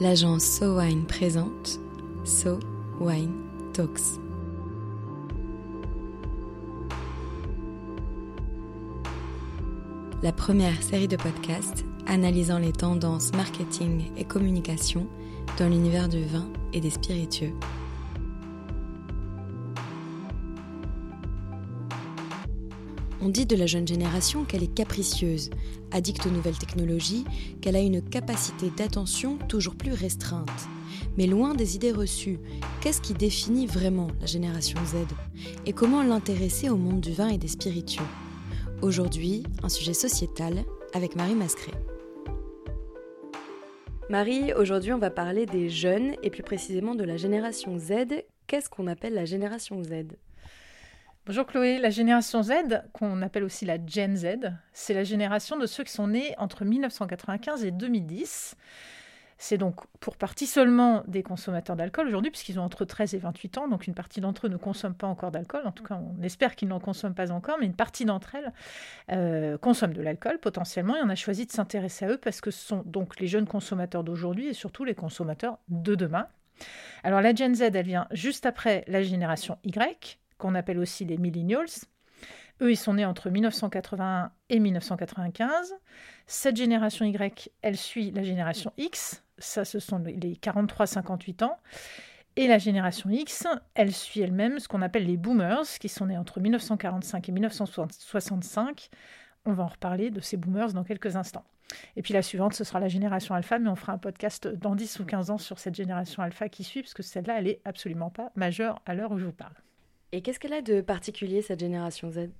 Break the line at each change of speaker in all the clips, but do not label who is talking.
l'agence So Wine présente So Wine Talks. La première série de podcasts analysant les tendances marketing et communication dans l'univers du vin et des spiritueux. On dit de la jeune génération qu'elle est capricieuse, addicte aux nouvelles technologies, qu'elle a une capacité d'attention toujours plus restreinte. Mais loin des idées reçues, qu'est-ce qui définit vraiment la génération Z? Et comment l'intéresser au monde du vin et des spiritueux? Aujourd'hui, un sujet sociétal avec Marie Mascret. Marie, aujourd'hui on va parler des jeunes et plus précisément de la génération Z. Qu'est-ce qu'on appelle la génération Z?
Bonjour Chloé, la génération Z, qu'on appelle aussi la Gen Z, c'est la génération de ceux qui sont nés entre 1995 et 2010. C'est donc pour partie seulement des consommateurs d'alcool aujourd'hui, puisqu'ils ont entre 13 et 28 ans, donc une partie d'entre eux ne consomment pas encore d'alcool, en tout cas on espère qu'ils n'en consomment pas encore, mais une partie d'entre elles euh, consomment de l'alcool potentiellement, et on a choisi de s'intéresser à eux parce que ce sont donc les jeunes consommateurs d'aujourd'hui et surtout les consommateurs de demain. Alors la Gen Z, elle vient juste après la génération Y, qu'on appelle aussi les millennials. Eux, ils sont nés entre 1981 et 1995. Cette génération Y, elle suit la génération X. Ça, ce sont les 43-58 ans. Et la génération X, elle suit elle-même ce qu'on appelle les boomers, qui sont nés entre 1945 et 1965. On va en reparler de ces boomers dans quelques instants. Et puis la suivante, ce sera la génération alpha, mais on fera un podcast dans 10 ou 15 ans sur cette génération alpha qui suit, parce que celle-là, elle est absolument pas majeure à l'heure où je vous parle.
Et qu'est-ce qu'elle a de particulier, cette génération Z?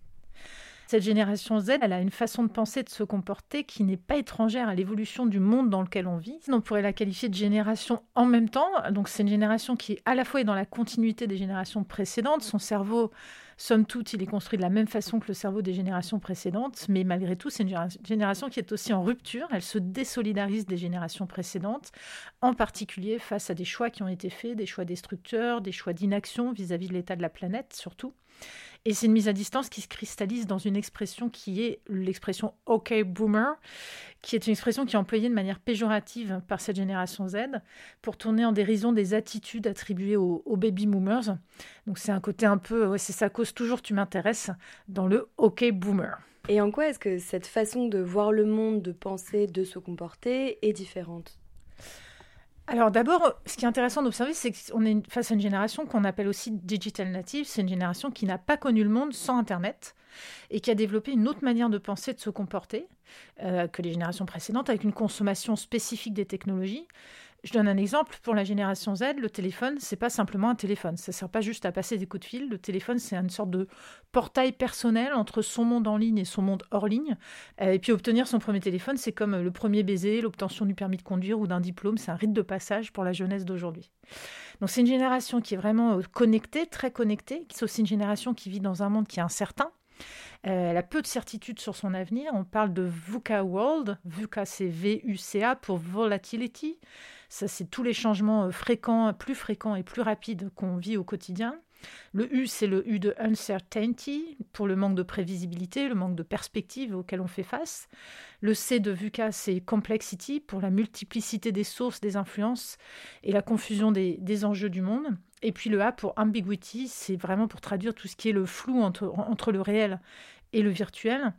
Cette génération Z, elle a une façon de penser, de se comporter qui n'est pas étrangère à l'évolution du monde dans lequel on vit. On pourrait la qualifier de génération en même temps. Donc c'est une génération qui à la fois est dans la continuité des générations précédentes. Son cerveau, somme toute, il est construit de la même façon que le cerveau des générations précédentes. Mais malgré tout, c'est une génération qui est aussi en rupture. Elle se désolidarise des générations précédentes, en particulier face à des choix qui ont été faits, des choix destructeurs, des choix d'inaction vis-à-vis de l'état de la planète surtout. Et c'est une mise à distance qui se cristallise dans une expression qui est l'expression OK boomer, qui est une expression qui est employée de manière péjorative par cette génération Z pour tourner en dérision des attitudes attribuées aux, baby boomers. Donc c'est un côté un peu, c'est sa cause toujours tu m'intéresses dans le OK boomer.
Et en quoi est-ce que cette façon de voir le monde, de penser, de se comporter est différente?
Alors d'abord, ce qui est intéressant d'observer, c'est qu'on est face à une génération qu'on appelle aussi digital native. C'est une génération qui n'a pas connu le monde sans Internet et qui a développé une autre manière de penser, de se comporter euh, que les générations précédentes, avec une consommation spécifique des technologies. Je donne un exemple. Pour la génération Z, le téléphone, c'est pas simplement un téléphone. Ça sert pas juste à passer des coups de fil. Le téléphone, c'est une sorte de portail personnel entre son monde en ligne et son monde hors ligne. Euh, et puis obtenir son premier téléphone, c'est comme le premier baiser, l'obtention du permis de conduire ou d'un diplôme. C'est un rite de passage pour la jeunesse d'aujourd'hui. Donc c'est une génération qui est vraiment euh, connectée, très connectée. C'est aussi une génération qui vit dans un monde qui est incertain. Euh, elle a peu de certitude sur son avenir. On parle de VUCA World. VUCA, c'est V-U-C-A pour Volatility. Ça, c'est tous les changements euh, fréquents, plus fréquents et plus rapides qu'on vit au quotidien. Le U, c'est le U de uncertainty, pour le manque de prévisibilité, le manque de perspective auquel on fait face. Le C de VUCA, c'est complexity, pour la multiplicité des sources, des influences et la confusion des, enjeux du monde. Et puis le A pour ambiguity, c'est vraiment pour traduire tout ce qui est le flou entre, le réel et le virtuel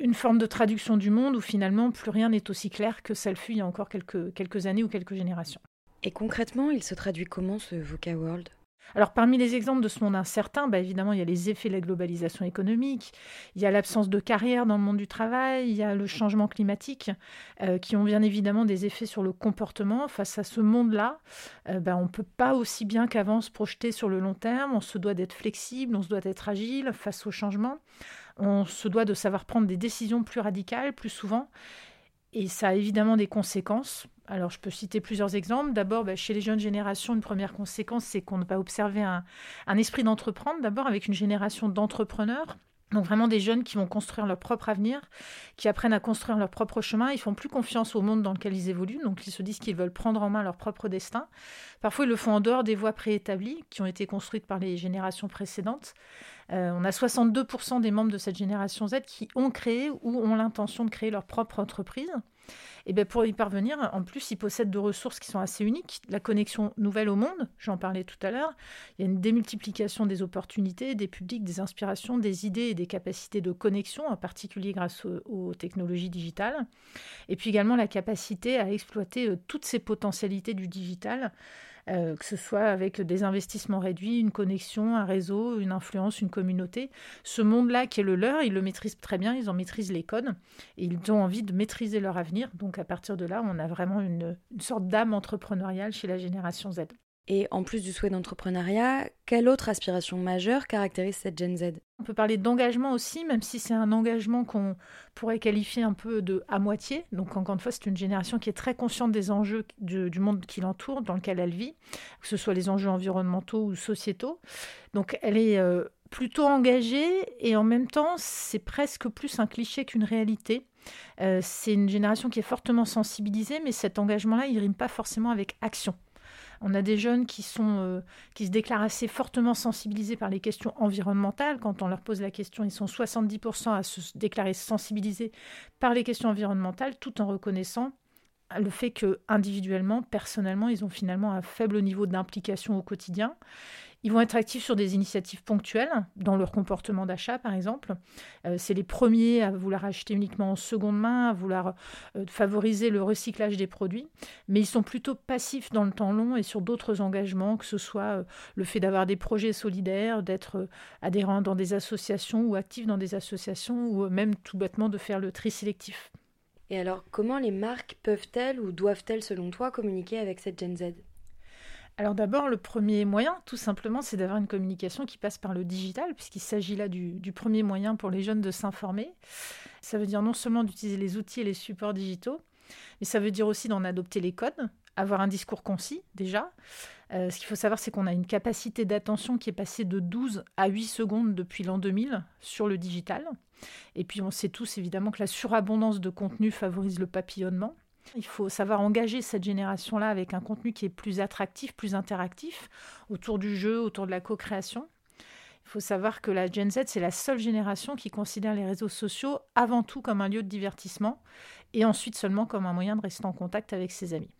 une forme de traduction du monde où finalement plus rien n'est aussi clair que ça le il y a encore quelques, années ou quelques générations.
Et concrètement, il se traduit comment ce VUCA World?
Alors parmi les exemples de ce monde incertain, bah, évidemment, il y a les effets de la globalisation économique, il y a l'absence de carrière dans le monde du travail, il y a le changement climatique, euh, qui ont bien évidemment des effets sur le comportement. Face à ce monde-là, euh, bah, on ne peut pas aussi bien qu'avant se projeter sur le long terme, on se doit d'être flexible, on se doit d'être agile face au changement on se doit de savoir prendre des décisions plus radicales, plus souvent. Et ça a évidemment des conséquences. Alors, je peux citer plusieurs exemples. D'abord, bah, chez les jeunes générations, une première conséquence, c'est qu'on va observer un, esprit d'entreprendre, d'abord avec une génération d'entrepreneurs. Donc vraiment des jeunes qui vont construire leur propre avenir, qui apprennent à construire leur propre chemin, ils font plus confiance au monde dans lequel ils évoluent, donc ils se disent qu'ils veulent prendre en main leur propre destin. Parfois ils le font en dehors des voies préétablies qui ont été construites par les générations précédentes. Euh, on a 62% des membres de cette génération Z qui ont créé ou ont l'intention de créer leur propre entreprise. Et bien pour y parvenir, en plus, ils possèdent de ressources qui sont assez uniques. La connexion nouvelle au monde, j'en parlais tout à l'heure. Il y a une démultiplication des opportunités, des publics, des inspirations, des idées et des capacités de connexion, en particulier grâce aux, technologies digitales. Et puis également la capacité à exploiter euh, toutes ces potentialités du digital euh, que ce soit avec des investissements réduits, une connexion, un réseau, une influence, une communauté. Ce monde-là qui est le leur, ils le maîtrisent très bien, ils en maîtrisent les codes et ils ont envie de maîtriser leur avenir. Donc à partir de là, on a vraiment une sorte d'âme entrepreneuriale chez la génération Z.
Et en plus du souhait d'entrepreneuriat, quelle autre aspiration majeure caractérise cette Gen Z?
On peut parler d'engagement aussi, même si c'est un engagement qu'on pourrait qualifier un peu de à moitié. Donc encore une fois, c'est une génération qui est très consciente des enjeux du, monde qui l'entoure, dans lequel elle vit, que ce soit les enjeux environnementaux ou sociétaux. Donc elle est euh, plutôt engagée et en même temps, c'est presque plus un cliché qu'une réalité. Euh, c'est une génération qui est fortement sensibilisée, mais cet engagement-là, il rime pas forcément avec action. On a des jeunes euh, qui se déclarent assez fortement sensibilisés par les questions environnementales. Quand on leur pose la question, ils sont 70% à se déclarer sensibilisés par les questions environnementales, tout en reconnaissant le fait que individuellement, personnellement, ils ont finalement un faible niveau d'implication au quotidien. Ils vont être actifs sur des initiatives ponctuelles, dans leur comportement d'achat par exemple. Euh, c'est les premiers à vouloir acheter uniquement en seconde main, à vouloir euh, favoriser le recyclage des produits, mais ils sont plutôt passifs dans le temps long et sur d'autres engagements, que ce soit euh, le fait d'avoir des projets solidaires, d'être adhérents dans des associations ou actifs dans des associations, ou même tout bêtement de faire le tri sélectif.
Et alors, comment les marques peuvent-elles ou doivent-elles, selon toi, communiquer avec cette Gen Z?
Alors d'abord, le premier moyen, tout simplement, c'est d'avoir une communication qui passe par le digital, puisqu'il s'agit là du, premier moyen pour les jeunes de s'informer. Ça veut dire non seulement d'utiliser les outils et les supports digitaux, mais ça veut dire aussi d'en adopter les codes, avoir un discours concis déjà. Euh, ce qu'il faut savoir, c'est qu'on a une capacité d'attention qui est passée de 12 à 8 secondes depuis l'an 2000 sur le digital. Et puis on sait tous évidemment que la surabondance de contenu favorise le papillonnement. Il faut savoir engager cette génération-là avec un contenu qui est plus attractif, plus interactif, autour du jeu, autour de la co-création. Il faut savoir que la Gen Z, c'est la seule génération qui considère les réseaux sociaux avant tout comme un lieu de divertissement et ensuite seulement comme un moyen de rester en contact avec ses amis.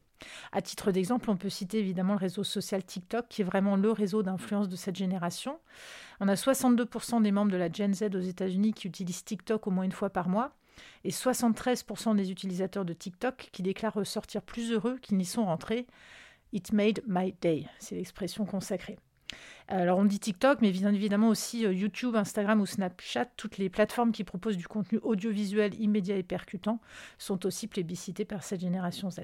À titre d'exemple, on peut citer évidemment le réseau social TikTok, qui est vraiment le réseau d'influence de cette génération. On a 62% des membres de la Gen Z aux États-Unis qui utilisent TikTok au moins une fois par mois et 73% des utilisateurs de TikTok qui déclarent ressortir plus heureux qu'ils n'y sont rentrés. It made my day, c'est l'expression consacrée. Alors on dit TikTok, mais bien évidemment aussi euh, YouTube, Instagram ou Snapchat, toutes les plateformes qui proposent du contenu audiovisuel immédiat et percutant sont aussi plébiscitées par cette génération Z.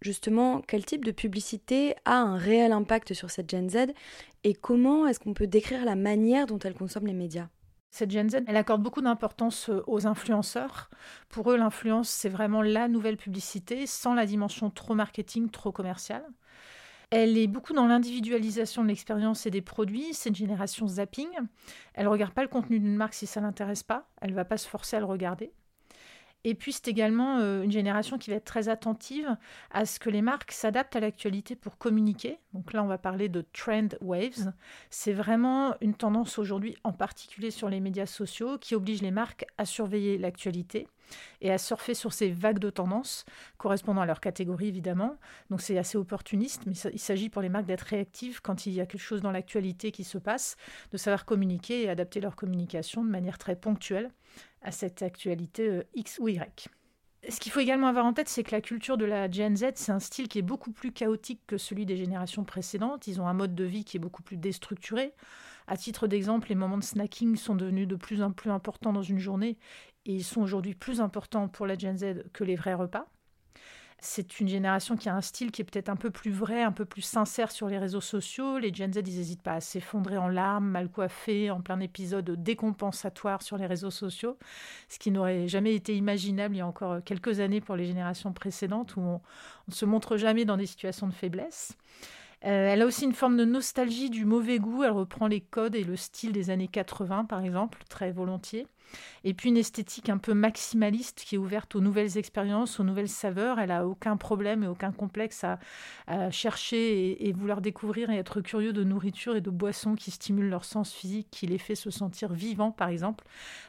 Justement, quel type de publicité a un réel impact sur cette Gen Z et comment est-ce qu'on peut décrire la manière dont elle consomme les médias?
Cette Gen Z, elle accorde beaucoup d'importance euh, aux influenceurs. Pour eux, l'influence, c'est vraiment la nouvelle publicité, sans la dimension trop marketing, trop commerciale. Elle est beaucoup dans l'individualisation de l'expérience et des produits. C'est une génération zapping. Elle ne regarde pas le contenu d'une marque si ça l'intéresse pas. Elle ne va pas se forcer à le regarder. Et puis, c'est également euh, une génération qui va être très attentive à ce que les marques s'adaptent à l'actualité pour communiquer. Donc là, on va parler de trend waves. C'est vraiment une tendance aujourd'hui, en particulier sur les médias sociaux, qui oblige les marques à surveiller l'actualité et à surfer sur ces vagues de tendances correspondant à leur catégorie évidemment. Donc c'est assez opportuniste, mais il s'agit pour les marques d'être réactives quand il y a quelque chose dans l'actualité qui se passe, de savoir communiquer et adapter leur communication de manière très ponctuelle à cette actualité euh, X ou Y. Ce qu'il faut également avoir en tête, c'est que la culture de la Gen Z, c'est un style qui est beaucoup plus chaotique que celui des générations précédentes. Ils ont un mode de vie qui est beaucoup plus déstructuré. À titre d'exemple, les moments de snacking sont devenus de plus en plus importants dans une journée et ils sont aujourd'hui plus importants pour la Gen Z que les vrais repas. C'est une génération qui a un style qui est peut-être un peu plus vrai, un peu plus sincère sur les réseaux sociaux. Les Gen Z, ils n'hésitent pas à s'effondrer en larmes, mal coiffés, en plein épisode décompensatoire sur les réseaux sociaux, ce qui n'aurait jamais été imaginable il y a encore quelques années pour les générations précédentes, où on ne se montre jamais dans des situations de faiblesse. Euh, elle a aussi une forme de nostalgie du mauvais goût. Elle reprend les codes et le style des années 80, par exemple, très volontiers. Et puis une esthétique un peu maximaliste qui est ouverte aux nouvelles expériences, aux nouvelles saveurs. Elle a aucun problème et aucun complexe à, chercher et, vouloir découvrir et être curieux de nourriture et de boissons qui stimulent leur sens physique, qui les fait se sentir vivants, par exemple.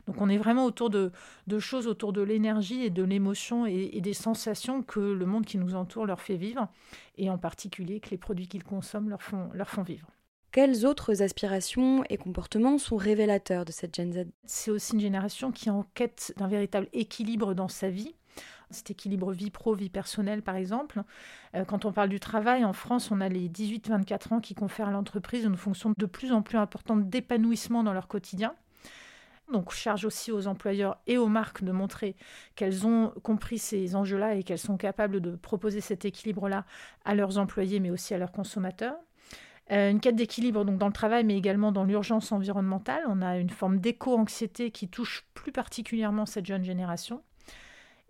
Donc on est vraiment autour de, choses autour de l'énergie et de l'émotion et, des sensations que le monde qui nous entoure leur fait vivre, et en particulier que les produits qu'ils consomment leur font vivre.
Quelles autres aspirations et comportements sont révélateurs de cette Gen Z?
C'est aussi une génération qui est en quête d'un véritable équilibre dans sa vie. Cet équilibre vie pro, vie personnelle, par exemple. Euh, quand on parle du travail, en France, on a les 18-24 ans qui confèrent à l'entreprise une fonction de plus en plus importante d'épanouissement dans leur quotidien. Donc, charge aussi aux employeurs et aux marques de montrer qu'elles ont compris ces enjeux-là et qu'elles sont capables de proposer cet équilibre-là à leurs employés, mais aussi à leurs consommateurs. Euh, une quête d'équilibre dans le travail, mais également dans l'urgence environnementale. On a une forme d'éco-anxiété qui touche plus particulièrement cette jeune génération.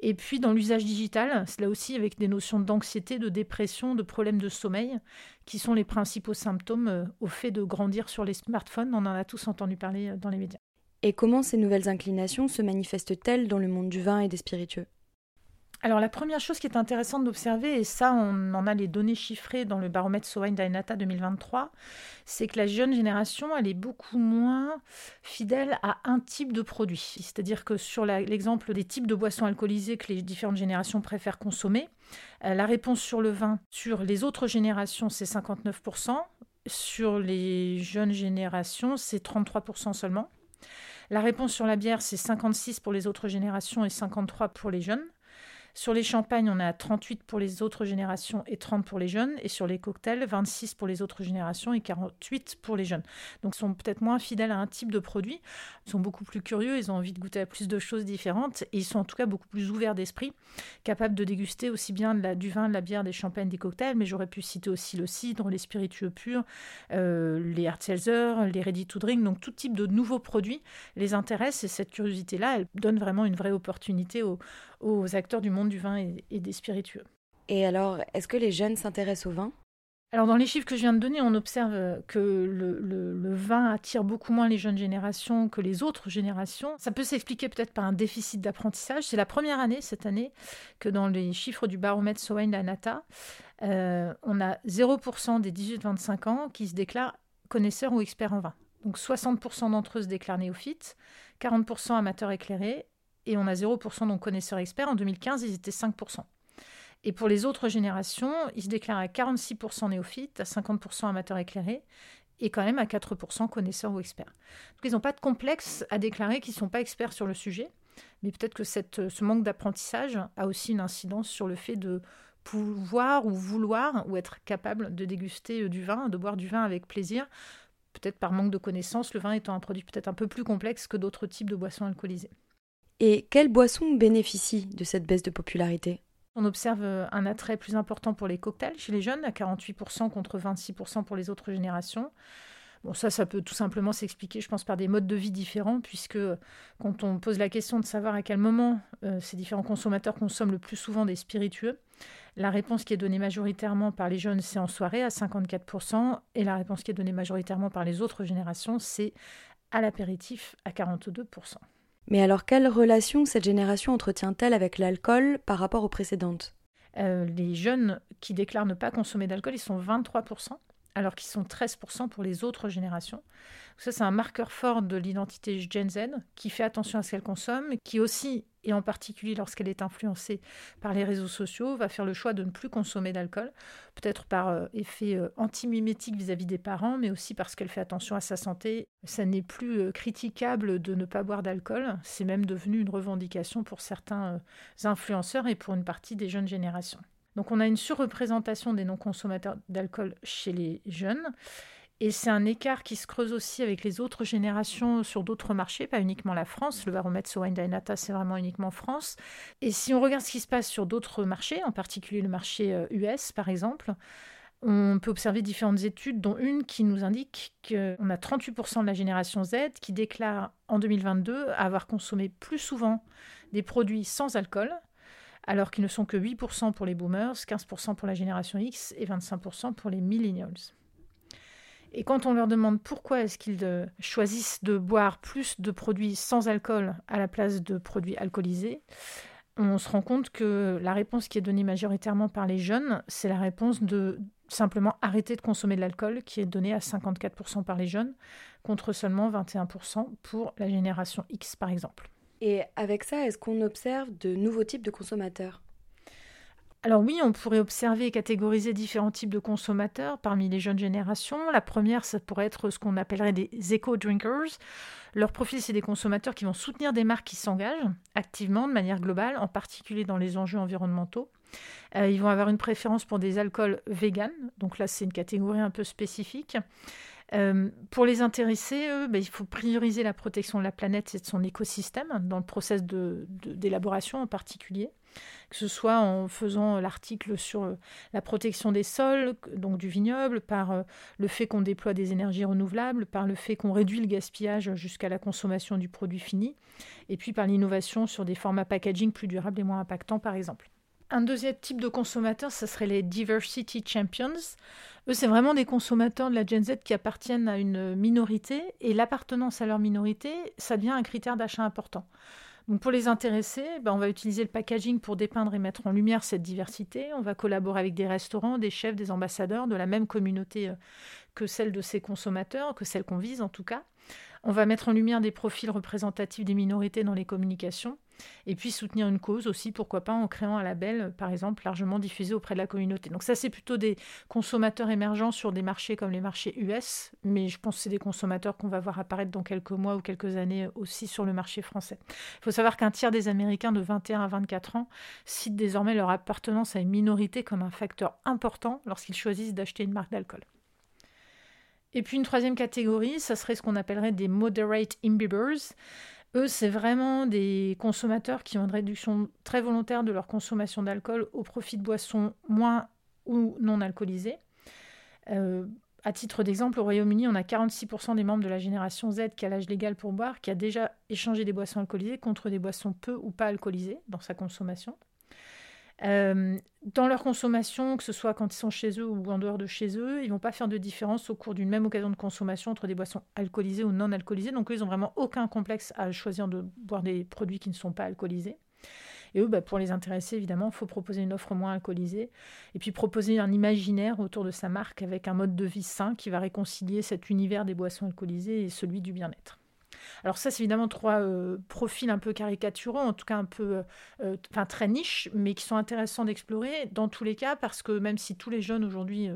Et puis dans l'usage digital, c'est là aussi avec des notions d'anxiété, de dépression, de problèmes de sommeil, qui sont les principaux symptômes euh, au fait de grandir sur les smartphones. On en a tous entendu parler euh, dans les médias.
Et comment ces nouvelles inclinations se manifestent-elles dans le monde du vin et des spiritueux?
Alors la première chose qui est intéressante d'observer, et ça on en a les données chiffrées dans le baromètre Sowine Dainata 2023, c'est que la jeune génération, elle est beaucoup moins fidèle à un type de produit. C'est-à-dire que sur l'exemple des types de boissons alcoolisées que les différentes générations préfèrent consommer, euh, la réponse sur le vin, sur les autres générations, c'est 59%, sur les jeunes générations, c'est 33% seulement. La réponse sur la bière, c'est 56 pour les autres générations et 53 pour les jeunes. Sur les champagnes, on à 38 pour les autres générations et 30 pour les jeunes. Et sur les cocktails, 26 pour les autres générations et 48 pour les jeunes. Donc ils sont peut-être moins fidèles à un type de produit. Ils sont beaucoup plus curieux, ils ont envie de goûter à plus de choses différentes. Et ils sont en tout cas beaucoup plus ouverts d'esprit, capables de déguster aussi bien du vin, de la bière, des champagnes, des cocktails. Mais j'aurais pu citer aussi le cidre, les spiritueux purs, euh, les hard les ready to drink. Donc tout type de nouveaux produits les intéresse. Et cette curiosité-là, elle donne vraiment une vraie opportunité aux acteurs du monde du vin et, des spiritueux.
Et alors, est-ce que les jeunes s'intéressent au vin?
Alors dans les chiffres que je viens de donner, on observe que le, vin attire beaucoup moins les jeunes générations que les autres générations. Ça peut s'expliquer peut-être par un déficit d'apprentissage. C'est la première année cette année que dans les chiffres du baromètre Sowain Anata, euh, on a 0% des 18-25 ans qui se déclarent connaisseurs ou experts en vin. Donc 60% d'entre eux se déclarent néophytes, 40% amateurs éclairés et on a 0% donc connaisseurs experts. En 2015, ils étaient 5%. Et pour les autres générations, ils se déclarent à 46% néophytes, à 50% amateurs éclairés et quand même à 4% connaisseurs ou experts. Donc ils n'ont pas de complexe à déclarer qu'ils ne sont pas experts sur le sujet, mais peut-être que ce manque d'apprentissage a aussi une incidence sur le fait de pouvoir ou vouloir ou être capable de déguster euh, du vin, de boire du vin avec plaisir, peut-être par manque de connaissances, le vin étant un produit peut-être un peu plus complexe que d'autres types de boissons alcoolisées.
Et quelles boissons bénéficient de cette baisse de popularité?
On observe euh, un attrait plus important pour les cocktails chez les jeunes, à 48% contre 26% pour les autres générations. Ça, ça peut tout simplement s'expliquer, je pense, par des modes de vie différents, puisque euh, quand on pose la question de savoir à quel moment euh, ces différents consommateurs consomment le plus souvent des spiritueux, la réponse qui est donnée majoritairement par les jeunes, c'est en soirée à 54%, et la réponse qui est donnée majoritairement par les autres générations, c'est à l'apéritif à 42%.
Mais alors, quelle relation cette génération entretient-elle avec l'alcool par rapport aux précédentes?
Euh, Les jeunes qui déclarent ne pas consommer d'alcool, ils sont 23%, alors qu'ils sont 13% pour les autres générations. Ça, c'est un marqueur fort de l'identité Gen Z qui fait attention à ce qu'elle consomme, qui aussi, et en particulier lorsqu'elle est influencée par les réseaux sociaux, va faire le choix de ne plus consommer d'alcool, peut-être par euh, effet euh, anti-mimétique vis-à-vis des parents, mais aussi parce qu'elle fait attention à sa santé. Ça n'est plus euh, critiquable de ne pas boire d'alcool, c'est même devenu une revendication pour certains influenceurs et pour une partie des jeunes générations. Donc on a une surreprésentation des non-consommateurs d'alcool chez les jeunes. Et c'est un écart qui se creuse aussi avec les autres générations sur d'autres marchés, pas uniquement la France. Le baromètre Sowine Dainata, c'est vraiment uniquement France. Et si on regarde ce qui se passe sur d'autres marchés, en particulier le marché US euh, par exemple, on peut observer différentes études, dont une qui nous indique qu'on a 38% de la génération Z qui déclare en 2022 avoir consommé plus souvent des produits sans alcool, alors qu'ils ne sont que 8% pour les boomers, 15% pour la génération X et 25% pour les millennials. Et quand on leur demande pourquoi est-ce qu'ils euh, choisissent de boire plus de produits sans alcool à la place de produits alcoolisés, on se rend compte que la réponse qui est donnée majoritairement par les jeunes, c'est la réponse de simplement arrêter de consommer de l'alcool, qui est donnée à 54% par les jeunes, contre seulement 21% pour la génération X, par exemple.
Et avec ça, est-ce qu'on observe de nouveaux types de consommateurs?
Alors oui, on pourrait observer et catégoriser différents types de consommateurs parmi les jeunes générations. La première, ça pourrait être ce qu'on appellerait des eco-drinkers. Leur profil, c'est des consommateurs qui vont soutenir des marques qui s'engagent activement de manière globale, en particulier dans les enjeux environnementaux. Euh, ils vont avoir une préférence pour des alcools véganes, donc là c'est une catégorie un peu spécifique. Euh, pour les intéresser, ben, il faut prioriser la protection de la planète et de son écosystème dans le process d'élaboration en particulier que ce soit en faisant l'article sur euh, la protection des sols, donc du vignoble, par euh, le fait qu'on déploie des énergies renouvelables, par le fait qu'on réduit le gaspillage jusqu'à la consommation du produit fini, et puis par l'innovation sur des formats packaging plus durables et moins impactants, par exemple. Un deuxième type de consommateurs, ce serait les Diversity Champions. Eux, c'est vraiment des consommateurs de la Gen Z qui appartiennent à une minorité, et l'appartenance à leur minorité, ça devient un critère d'achat important pour les intéresser, ben, on va utiliser le packaging pour dépeindre et mettre en lumière cette diversité. On va collaborer avec des restaurants, des chefs, des ambassadeurs de la même communauté euh, que celle de ces consommateurs, que celle qu'on vise en tout cas. On va mettre en lumière des profils représentatifs des minorités dans les communications. Et puis soutenir une cause aussi, pourquoi pas, en créant un label, par exemple, largement diffusé auprès de la communauté. Donc ça, c'est plutôt des consommateurs émergents sur des marchés comme les marchés US, mais je pense que c'est des consommateurs qu'on va voir apparaître dans quelques mois ou quelques années aussi sur le marché français. Il faut savoir qu'un tiers des Américains de 21 à 24 ans citent désormais leur appartenance à une minorité comme un facteur important lorsqu'ils choisissent d'acheter une marque d'alcool. Et puis une troisième catégorie, ça serait ce qu'on appellerait des moderate imbibers. Eux, c'est vraiment des consommateurs qui ont une réduction très volontaire de leur consommation d'alcool au profit de boissons moins ou non alcoolisées. Euh, à titre d'exemple, au Royaume-Uni, on a 46% des membres de la génération Z qui a l'âge légal pour boire, qui a déjà échangé des boissons alcoolisées contre des boissons peu ou pas alcoolisées dans sa consommation. Euh, dans leur consommation, que ce soit quand ils sont chez eux ou en dehors de chez eux, ils vont pas faire de différence au cours d'une même occasion de consommation entre des boissons alcoolisées ou non alcoolisées. Donc eux, ils n'ont vraiment aucun complexe à choisir de boire des produits qui ne sont pas alcoolisés. Et eux, bah, pour les intéresser, évidemment, il faut proposer une offre moins alcoolisée et puis proposer un imaginaire autour de sa marque avec un mode de vie sain qui va réconcilier cet univers des boissons alcoolisées et celui du bien-être. Alors ça, c'est évidemment trois euh, profils un peu caricaturaux, en tout cas un peu, euh, euh, enfin très niche, mais qui sont intéressants d'explorer dans tous les cas, parce que même si tous les jeunes aujourd'hui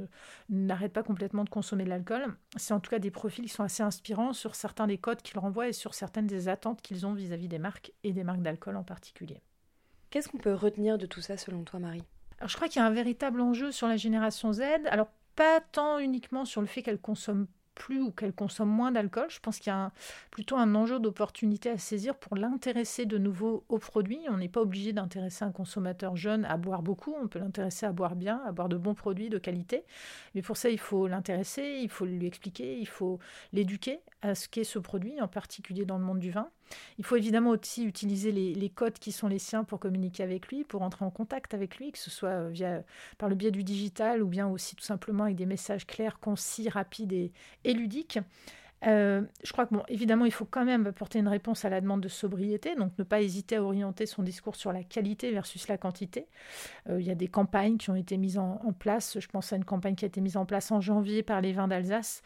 n'arrêtent pas complètement de consommer de l'alcool, c'est en tout cas des profils qui sont assez inspirants sur certains des codes qu'ils renvoient et sur certaines des attentes qu'ils ont vis-à-vis des marques et des marques d'alcool en particulier.
Qu'est-ce qu'on peut retenir de tout ça selon toi, Marie?
Alors je crois qu'il y a un véritable enjeu sur la génération Z. Alors pas tant uniquement sur le fait qu'elle consomme plus ou qu'elle consomme moins d'alcool. Je pense qu'il y a plutôt un enjeu d'opportunité à saisir pour l'intéresser de nouveau aux produits. On n'est pas obligé d'intéresser un consommateur jeune à boire beaucoup, on peut l'intéresser à boire bien, à boire de bons produits de qualité. Mais pour ça, il faut l'intéresser, il faut lui expliquer, il faut l'éduquer à ce qu'est ce produit, en particulier dans le monde du vin. Il faut évidemment aussi utiliser les, codes qui sont les siens pour communiquer avec lui, pour entrer en contact avec lui, que ce soit euh, via, par le biais du digital ou bien aussi tout simplement avec des messages clairs, concis, rapides et, ludiques. Euh, je crois que, bon, évidemment, il faut quand même apporter une réponse à la demande de sobriété, donc ne pas hésiter à orienter son discours sur la qualité versus la quantité. Euh, il y a des campagnes qui ont été mises en, place. Je pense à une campagne qui a été mise en place en janvier par les vins d'Alsace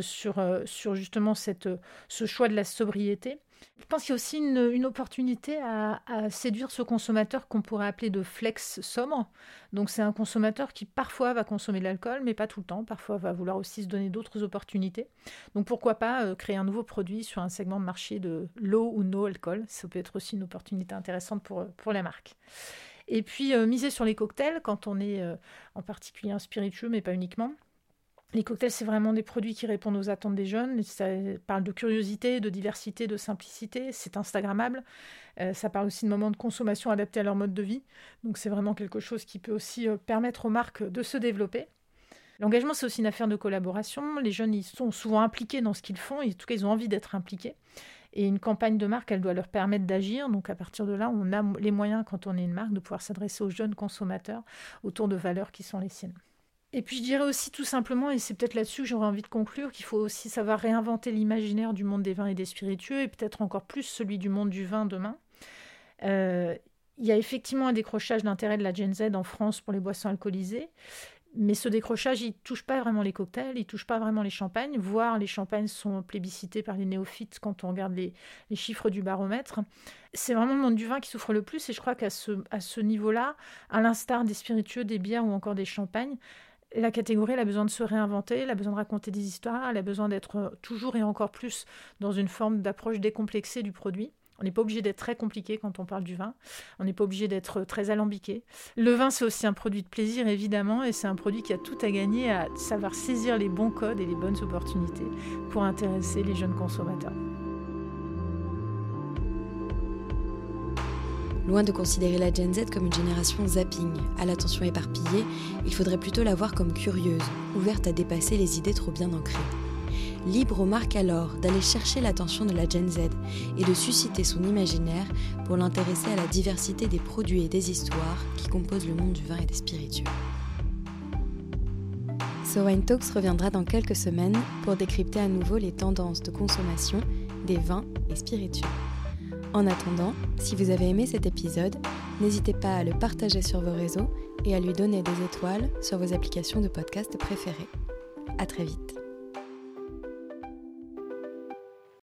sur, sur justement ce choix de la sobriété. Je pense qu'il y a aussi une, opportunité à, séduire ce consommateur qu'on pourrait appeler de flex sobre. Donc c'est un consommateur qui parfois va consommer de l'alcool, mais pas tout le temps. Parfois va vouloir aussi se donner d'autres opportunités. Donc pourquoi pas euh, créer un nouveau produit sur un segment de marché de low ou no alcool. Ça peut être aussi une opportunité intéressante pour, pour la marque. Et puis euh, miser sur les cocktails quand on est euh, en particulier un spiritueux, mais pas uniquement. Les cocktails, c'est vraiment des produits qui répondent aux attentes des jeunes. Ça parle de curiosité, de diversité, de simplicité. C'est Instagrammable. Euh, ça parle aussi de moments de consommation adaptés à leur mode de vie. Donc c'est vraiment quelque chose qui peut aussi euh, permettre aux marques de se développer. L'engagement, c'est aussi une affaire de collaboration. Les jeunes, ils sont souvent impliqués dans ce qu'ils font. En tout cas, ils ont envie d'être impliqués. Et une campagne de marque, elle doit leur permettre d'agir. Donc à partir de là, on a les moyens, quand on est une marque, de pouvoir s'adresser aux jeunes consommateurs autour de valeurs qui sont les siennes. Et puis je dirais aussi tout simplement, et c'est peut-être là-dessus que j'aurais envie de conclure, qu'il faut aussi savoir réinventer l'imaginaire du monde des vins et des spiritueux, et peut-être encore plus celui du monde du vin demain. Euh, il y a effectivement un décrochage d'intérêt de la Gen Z en France pour les boissons alcoolisées, mais ce décrochage, il touche pas vraiment les cocktails, il touche pas vraiment les champagnes, voire les champagnes sont plébiscités par les néophytes quand on regarde les, chiffres du baromètre. C'est vraiment le monde du vin qui souffre le plus, et je crois qu'à ce niveau-là, à l'instar des spiritueux, des bières ou encore des champagnes, la catégorie, a besoin de se réinventer, elle a besoin de raconter des histoires, elle a besoin d'être toujours et encore plus dans une forme d'approche décomplexée du produit. On n'est pas obligé d'être très compliqué quand on parle du vin. On n'est pas obligé d'être très alambiqué. Le vin, c'est aussi un produit de plaisir, évidemment, et c'est un produit qui a tout à gagner à savoir saisir les bons codes et les bonnes opportunités pour intéresser les jeunes consommateurs.
Loin de considérer la Gen Z comme une génération zapping, à l'attention éparpillée, il faudrait plutôt la voir comme curieuse, ouverte à dépasser les idées trop bien ancrées. Libre aux marques alors d'aller chercher l'attention de la Gen Z et de susciter son imaginaire pour l'intéresser à la diversité des produits et des histoires qui composent le monde du vin et des spiritueux. So Wine Talks reviendra dans quelques semaines pour décrypter à nouveau les tendances de consommation des vins et spiritueux. En attendant, si vous avez aimé cet épisode, n'hésitez pas à le partager sur vos réseaux et à lui donner des étoiles sur vos applications de podcast préférées. À très vite.